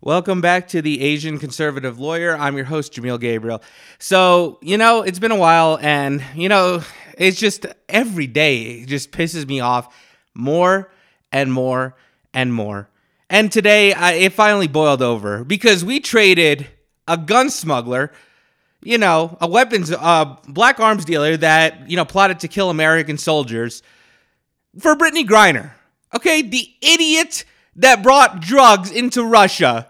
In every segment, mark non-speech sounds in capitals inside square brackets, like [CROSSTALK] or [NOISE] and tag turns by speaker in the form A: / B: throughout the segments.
A: Welcome back to the Asian Conservative Lawyer. I'm your host, Jameel Gabriel. So, you know, it's been a while, and, you know, it's just every day, it just pisses me off more and more and more. And today, I, it finally boiled over because we traded a gun smuggler, you know, a weapons, uh, black arms dealer that, you know, plotted to kill American soldiers for Brittney Griner. Okay, the idiot that brought drugs into Russia.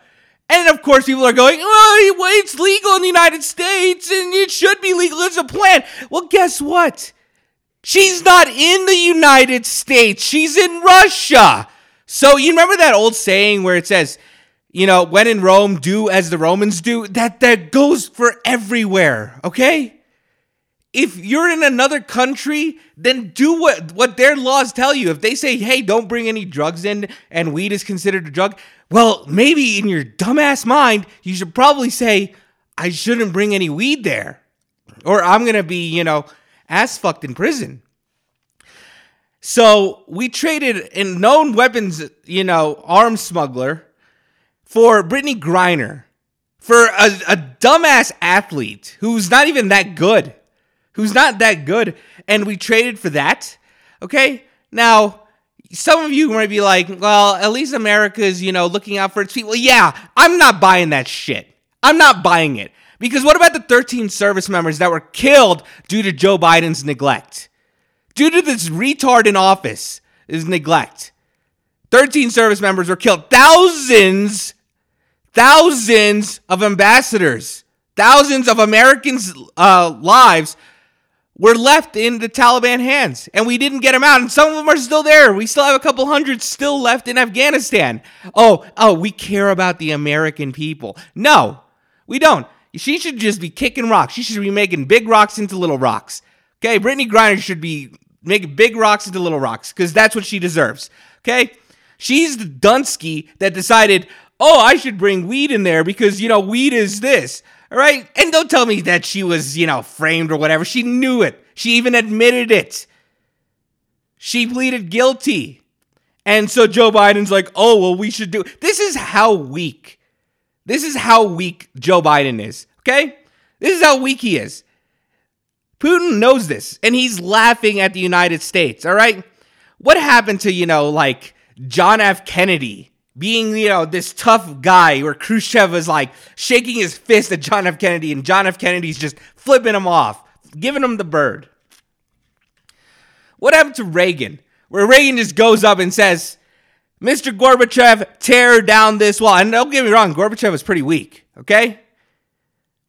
A: And of course, people are going, oh, it's legal in the United States and it should be legal. It's a plan. Well, guess what? She's not in the United States, she's in Russia. So, you remember that old saying where it says, you know, when in Rome, do as the Romans do? That, that goes for everywhere, okay? If you're in another country, then do what what their laws tell you. If they say, "Hey, don't bring any drugs in," and weed is considered a drug, well, maybe in your dumbass mind, you should probably say, "I shouldn't bring any weed there," or I'm gonna be, you know, ass fucked in prison. So we traded a known weapons, you know, arms smuggler for Brittney Griner for a, a dumbass athlete who's not even that good who's not that good, and we traded for that. Okay? Now, some of you might be like, well, at least America's, you know, looking out for its people. Yeah, I'm not buying that shit. I'm not buying it. Because what about the 13 service members that were killed due to Joe Biden's neglect? Due to this retard in office is neglect. 13 service members were killed. Thousands, thousands of ambassadors, thousands of Americans' uh, lives were left in the Taliban hands and we didn't get them out. And some of them are still there. We still have a couple hundred still left in Afghanistan. Oh, oh, we care about the American people. No, we don't. She should just be kicking rocks. She should be making big rocks into little rocks. Okay, Brittney Griner should be making big rocks into little rocks because that's what she deserves. Okay, she's the Dunsky that decided, oh, I should bring weed in there because you know weed is this. All right? And don't tell me that she was, you know, framed or whatever. She knew it. She even admitted it. She pleaded guilty. And so Joe Biden's like, oh, well, we should do. This is how weak. This is how weak Joe Biden is. Okay? This is how weak he is. Putin knows this, and he's laughing at the United States. All right? What happened to, you know, like John F. Kennedy being, you know, this tough guy where Khrushchev was like shaking his fist at John F. Kennedy and John F. Kennedy's just flipping him off, giving him the bird. What happened to Reagan? Where Reagan just goes up and says, Mr. Gorbachev, tear down this wall. And don't get me wrong, Gorbachev was pretty weak, okay?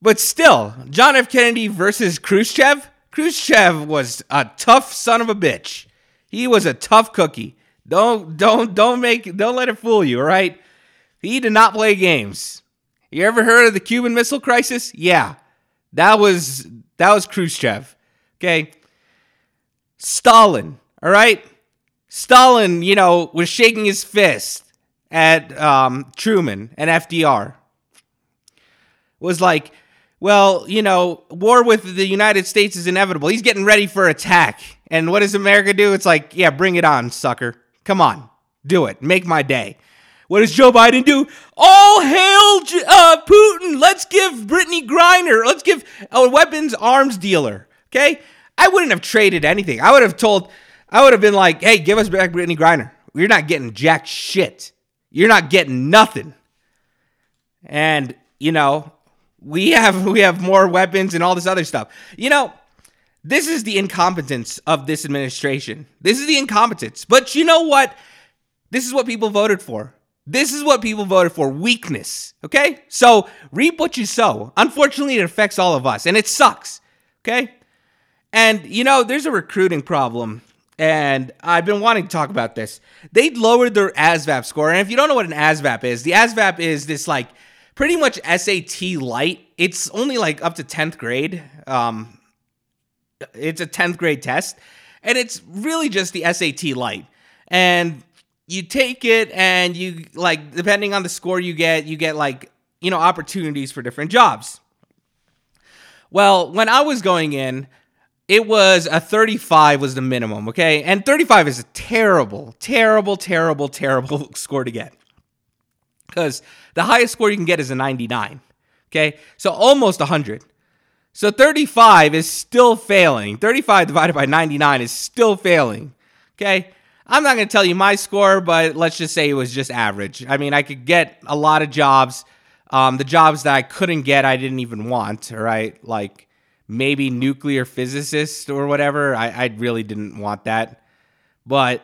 A: But still, John F. Kennedy versus Khrushchev, Khrushchev was a tough son of a bitch. He was a tough cookie. Don't don't don't make don't let it fool you, all right? He did not play games. You ever heard of the Cuban Missile Crisis? Yeah. That was that was Khrushchev. Okay. Stalin, all right? Stalin, you know, was shaking his fist at um, Truman and FDR. Was like, well, you know, war with the United States is inevitable. He's getting ready for attack. And what does America do? It's like, yeah, bring it on, sucker. Come on, do it. Make my day. What does Joe Biden do? All hail uh, Putin. Let's give Brittney Griner, let's give a weapons arms dealer. Okay? I wouldn't have traded anything. I would have told, I would have been like, hey, give us back Brittney Griner. You're not getting jack shit. You're not getting nothing. And, you know, we have we have more weapons and all this other stuff. You know, this is the incompetence of this administration. This is the incompetence. But you know what? This is what people voted for. This is what people voted for weakness. Okay? So reap what you sow. Unfortunately, it affects all of us and it sucks. Okay? And you know, there's a recruiting problem. And I've been wanting to talk about this. They lowered their ASVAB score. And if you don't know what an ASVAB is, the ASVAB is this like pretty much SAT light. It's only like up to 10th grade. Um, it's a 10th grade test and it's really just the SAT light. And you take it and you like depending on the score you get, you get like, you know, opportunities for different jobs. Well, when I was going in, it was a 35 was the minimum, okay? And 35 is a terrible, terrible, terrible, terrible [LAUGHS] score to get. because the highest score you can get is a 99. Okay, so almost 100. So 35 is still failing. 35 divided by 99 is still failing. Okay, I'm not going to tell you my score, but let's just say it was just average. I mean, I could get a lot of jobs. Um, the jobs that I couldn't get, I didn't even want, right? Like maybe nuclear physicist or whatever. I, I really didn't want that. But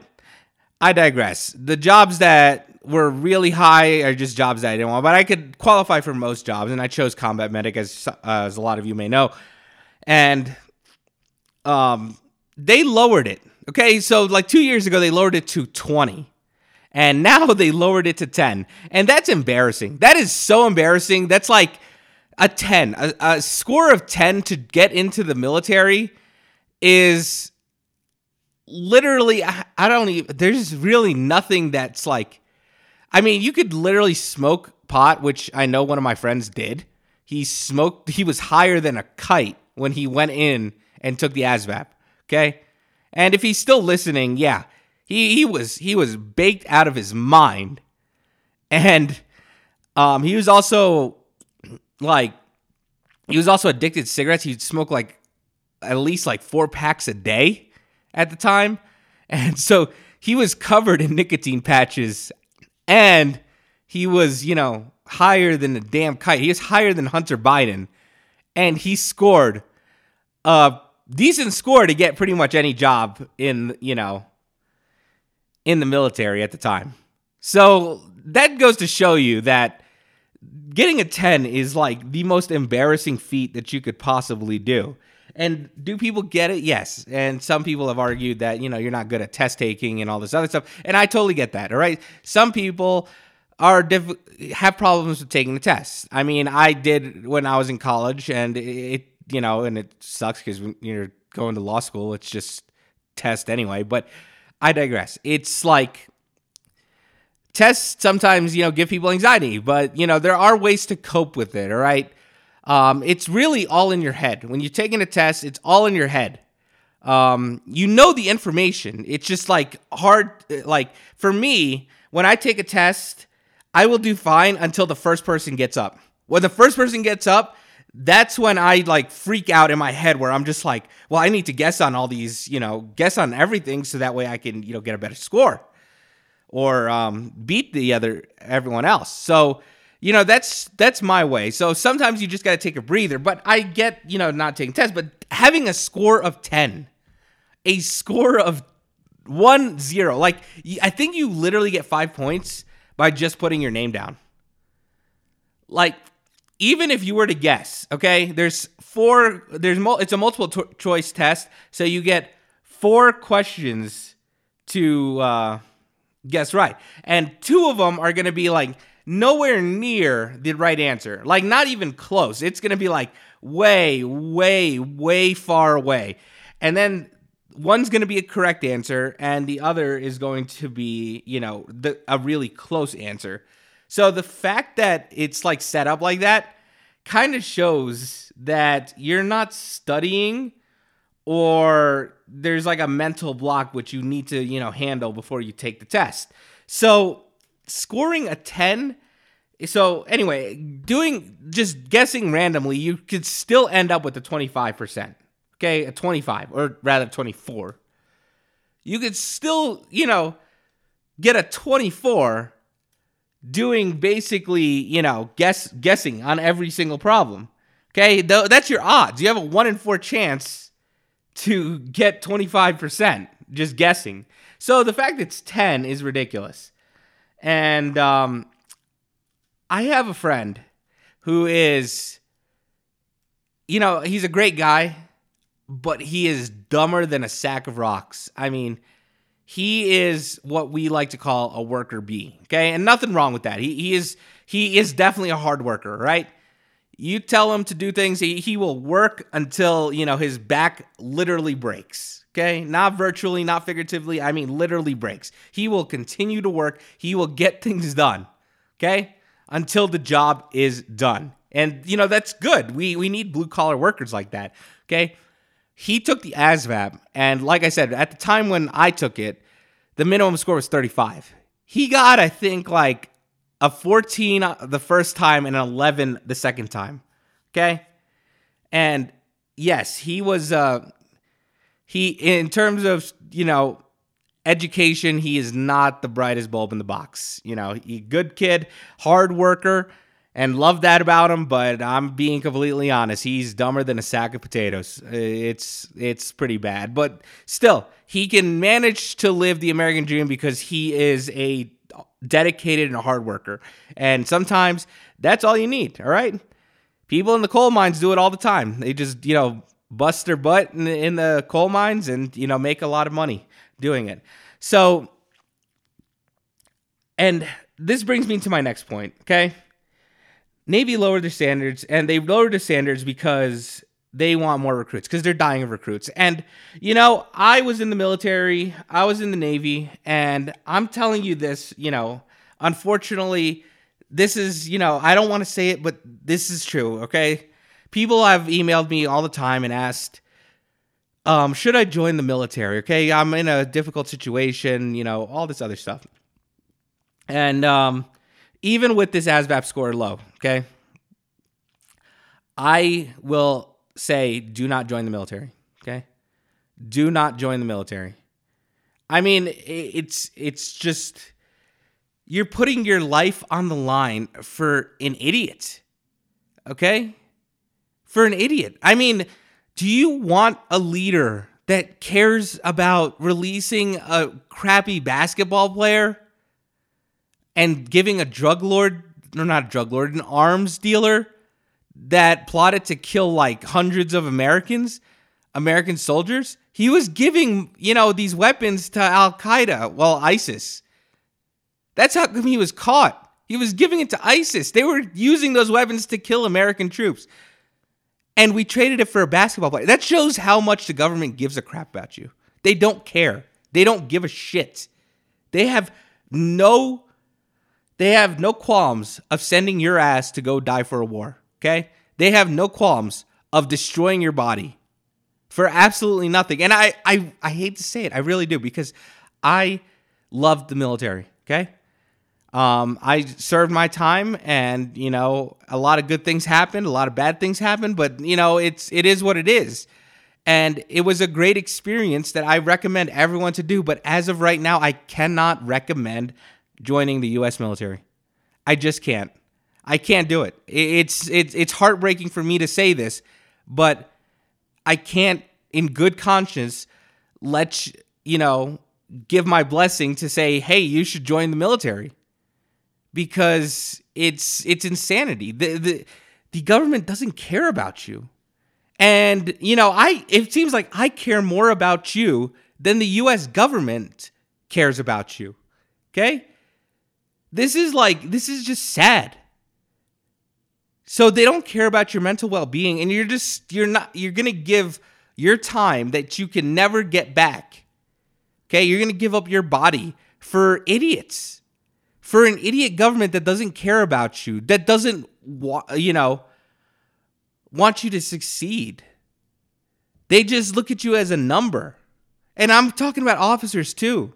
A: I digress. The jobs that were really high are just jobs that I didn't want, but I could qualify for most jobs, and I chose combat medic, as uh, as a lot of you may know, and um, they lowered it. Okay, so like two years ago, they lowered it to twenty, and now [LAUGHS] they lowered it to ten, and that's embarrassing. That is so embarrassing. That's like a ten, a, a score of ten to get into the military is literally I, don't even there's really nothing that's like I mean, you could literally smoke pot, which I know one of my friends did. He smoked he was higher than a kite when he went in and took the ASVAB. Okay? And if he's still listening, yeah. He he was he was baked out of his mind. And um he was also like he was also addicted to cigarettes. He'd smoke like at least like four packs a day at the time. And so he was covered in nicotine patches and he was, you know, higher than a damn kite. He was higher than Hunter Biden. And he scored a decent score to get pretty much any job in, you know, in the military at the time. So that goes to show you that getting a 10 is like the most embarrassing feat that you could possibly do. And do people get it? Yes. And some people have argued that, you know, you're not good at test taking and all this other stuff. And I totally get that. All right. Some people are diff- have problems with taking the test. I mean, I did when I was in college and it, you know, and it sucks because when you're going to law school, it's just test anyway. But I digress. It's like tests sometimes, you know, give people anxiety, but, you know, there are ways to cope with it. All right. Um, it's really all in your head. When you're taking a test, it's all in your head. Um, you know the information. It's just like hard. Like for me, when I take a test, I will do fine until the first person gets up. When the first person gets up, that's when I like freak out in my head where I'm just like, well, I need to guess on all these, you know, guess on everything so that way I can, you know, get a better score or um, beat the other everyone else. So you know that's that's my way. So sometimes you just got to take a breather but i get you know not taking tests but having a score of 10 a score of 1 0 like i think you literally get 5 points by just putting your name down. Like even if you were to guess okay there's four there's mo- it's a multiple to- choice test so you get four questions to uh, guess right. And two of them are going to be like nowhere near the right answer. Like, not even close. It's going to be like way, way, way far away. And then one's going to be a correct answer, and the other is going to be, you know, the, a really close answer. So the fact that it's like set up like that kind of shows that you're not studying or there's like a mental block which you need to, you know, handle before you take the test. So scoring a 10 so anyway doing just guessing randomly you could still end up with a 25% okay? A 25 or rather 24 you could still you know get a 24 doing basically you know guess guessing on every single problem okay? That's your odds. You have a 1 in 4 chance to get 25% just guessing. So the fact it's 10 is ridiculous and um, I have a friend who is, you know, he's a great guy, but he is dumber than a sack of rocks. I mean, he is what we like to call a worker bee. Okay, and nothing wrong with that. He, he is he is definitely a hard worker, right? You tell him to do things, he, he will work until you know his back literally breaks. Okay, not virtually, not figuratively. I mean, literally breaks. He will continue to work. He will get [LAUGHS] things done. Okay, until the job is done. And you know that's good. We we need blue collar workers like that. Okay, he took the ASVAB, and like I said, at the time when I took it, the minimum score was 35. He got, I think, like a 14 the first time and an 11 the second time. Okay? And yes, he was uh he in terms of, you know, education, he is not the brightest bulb in the box. You know, he good kid, hard worker, and love that about him. But I'm being completely honest; he's dumber than a sack of potatoes. It's it's pretty bad, but still, he can manage to live the American dream because he is a dedicated and a hard worker. And sometimes that's all you need. All right, people in the coal mines do it all the time. They just you know bust their butt in the, in the coal mines and you know make a lot of money doing it. So, and this brings me to my next point, okay? Navy lowered their standards, and they lowered the standards because they want more recruits because they're dying of recruits. And, you know, I was in the military, I was in the Navy, and I'm telling you this, you know, unfortunately, this is, you know, I don't want to say it, but this is true, okay? People have emailed me all the time and asked, um, should I join the military? Okay, I'm in a difficult situation, you know, all this other stuff. And um, even with this ASVAB score low, okay, I will say do not join the military. Okay, do not join the military. I mean, it's it's just you're putting your life on the line for an idiot. Okay, for an idiot. I mean do you want a leader that cares about releasing a crappy basketball player and giving a drug lord, or not a drug lord, an arms dealer that plotted to kill like hundreds of Americans, American soldiers? He was giving, you know, these weapons to Al Qaeda, well, ISIS. That's how come he was caught. He was giving it to ISIS. They were using those weapons to kill American troops and we traded it for a basketball player. That shows how much the government gives a crap about you. They don't care. They don't give a shit. They have no they have no qualms of sending your ass to go die for a war, okay? They have no qualms of destroying your body for absolutely nothing. And I I I hate to say it, I really do because I love the military, okay? Um, I served my time, and you know, a lot of good things happened, a lot of bad things happened, but you know, it's it is what it is. And it was a great experience that I recommend everyone to do. But as of right now, I cannot recommend joining the U.S. military. I just can't. I can't do it. It's it's it's heartbreaking for me to say this, but I can't, in good conscience, let you know give my blessing to say, hey, you should join the military because it's it's insanity. The the the government doesn't care about you. And you know, I it seems like I care more about you than the US government cares about you. Okay? This is like this is just sad. So they don't care about your mental well-being and you're just you're not you're going to give your time that you can never get back. Okay? You're going to give up your body for idiots for an idiot government that doesn't care about you, that doesn't, you know, want you to succeed. They just look at you as a number. And I'm talking about officers too.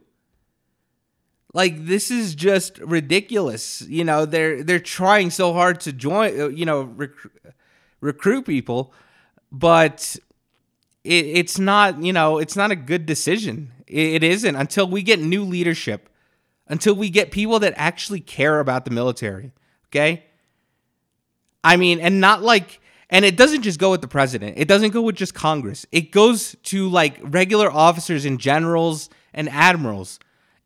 A: Like this is just ridiculous. You know, they're they're trying so hard to join, uh, you know, rec- recruit people, but it, it's not, you know, it's not a good decision. It, it isn't until we get new leadership until we get people that actually care about the military. Okay. I mean, and not like, and it doesn't just go with the president, it doesn't go with just Congress, it goes to like regular officers and generals and admirals,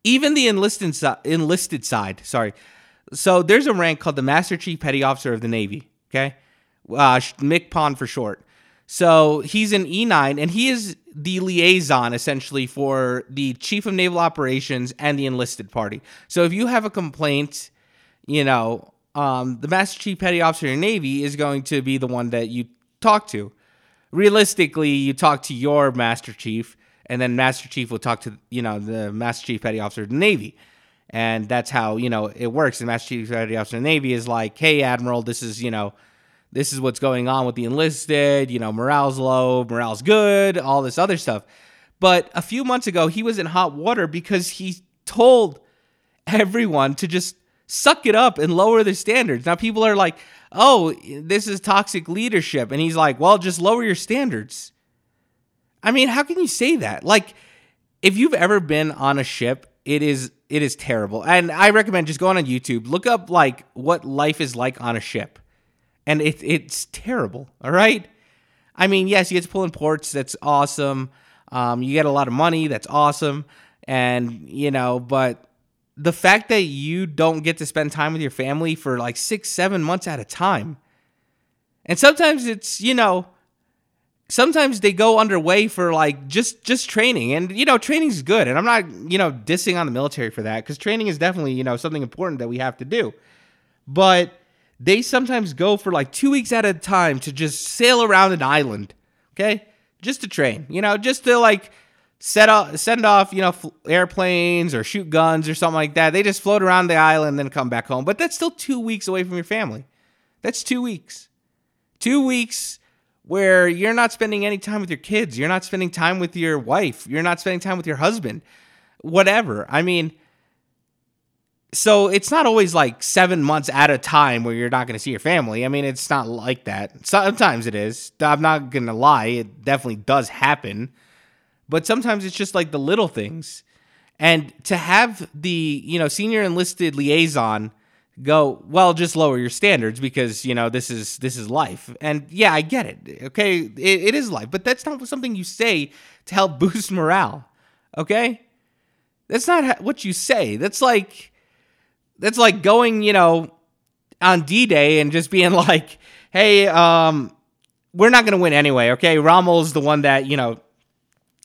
A: even the enlisted, enlisted side. Sorry. So there's a rank called the Master Chief Petty Officer of the Navy. Okay. Uh, Pond for short. So he's an E9 and he is the liaison essentially for the chief of naval operations and the enlisted party. So if you have a complaint, you know, um, the master chief petty officer of the Navy is going to be the one that you talk to. Realistically, you talk to your master chief, and then master chief will talk to you know the master chief petty officer of the Navy, and that's how you know it works. The master chief petty officer of the Navy is like, hey, admiral, this is you know this is what's going on with the enlisted, you know, morale's low, morale's good, all this other stuff. But a few months ago, he was in hot water because he told everyone to just suck it up and lower the standards. Now people are like, "Oh, this is toxic leadership." And he's like, "Well, just lower your standards." I mean, how can you say that? Like if you've ever been on a ship, it is it is terrible. And I recommend just going on YouTube, look up like what life is like on a ship. And it it's terrible, all right? I mean, yes, you get to pull in ports, that's awesome. Um, you get a lot of money, that's awesome. And, you know, but the fact that you don't get to spend time with your family for like six, seven months at a time. And sometimes it's, you know, sometimes they go underway for like just just training and you know training's good and i'm not you know dissing on the military for that because training is definitely you know something important that we have to do but they sometimes go for like two weeks at a time to just sail around an island okay? Just to train you know just to like set off send off you know airplanes or shoot guns or something like that. They just float around the island and then come back home. But that's still two weeks away from your family. That's two weeks. Two weeks where you're not spending any time with your kids, you're not spending time with your wife, you're not spending time with your husband, whatever. I mean, so it's not always like seven months at a time where you're not going to see your family. I mean, it's not like that. Sometimes it is. I'm not going to lie. It definitely does happen. But sometimes it's just like the little things. And to have the, you know, senior enlisted liaison go well just lower your standards because you know this is this is life and yeah i get it okay it, it is life but that's not something you say to help [LAUGHS] boost morale okay that's not what you say that's like that's like going you know on d-day and just being [LAUGHS] like hey um we're not going to win anyway okay rommel's the one that you know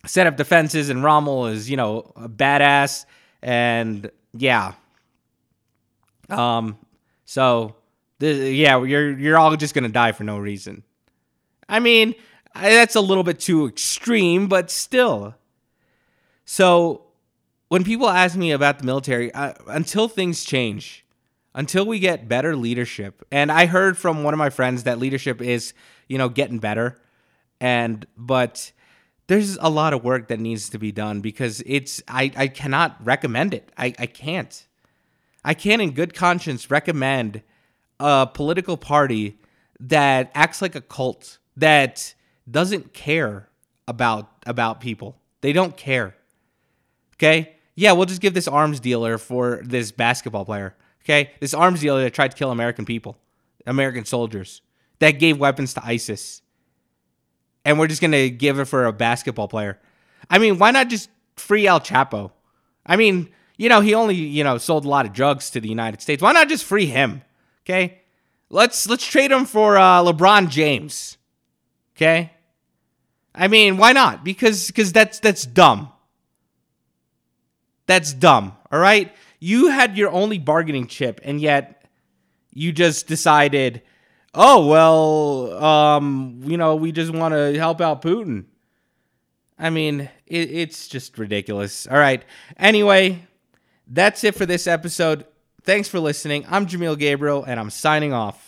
A: set up defenses and rommel is you know a badass and yeah um, so the, yeah, you're you're all just gonna die for no reason. I mean, that's a little bit too extreme, but still. So when people ask me about the military, until things change, until we get better leadership, and I heard from one of my friends that leadership is, you know, getting better, and but there's a lot of work that needs to be done because it's I, I cannot recommend it. I, I can't. I can't in good conscience, recommend a political party that acts like a cult that doesn't care about about people. They don't care. Okay? Yeah, we'll just give this arms dealer for this basketball player. Okay? This arms dealer that tried to kill American people, American soldiers, that gave weapons to ISIS. And we're just to give it for a basketball player. I mean, why not just free El Chapo? I mean, you know, he only, you know, sold a lot of drugs to the United States. Why not just free him? Okay? Let's let's trade him for uh, LeBron James. Okay? I mean, why not? Because because that's that's dumb. That's dumb. All right? You had your only bargaining chip and yet you just decided, "Oh, well, um, you know, we just want to help out Putin." I mean, it, it's just ridiculous. All right. Anyway, that's it for this episode. Thanks for listening. I'm Jameel Gabriel, and I'm signing off.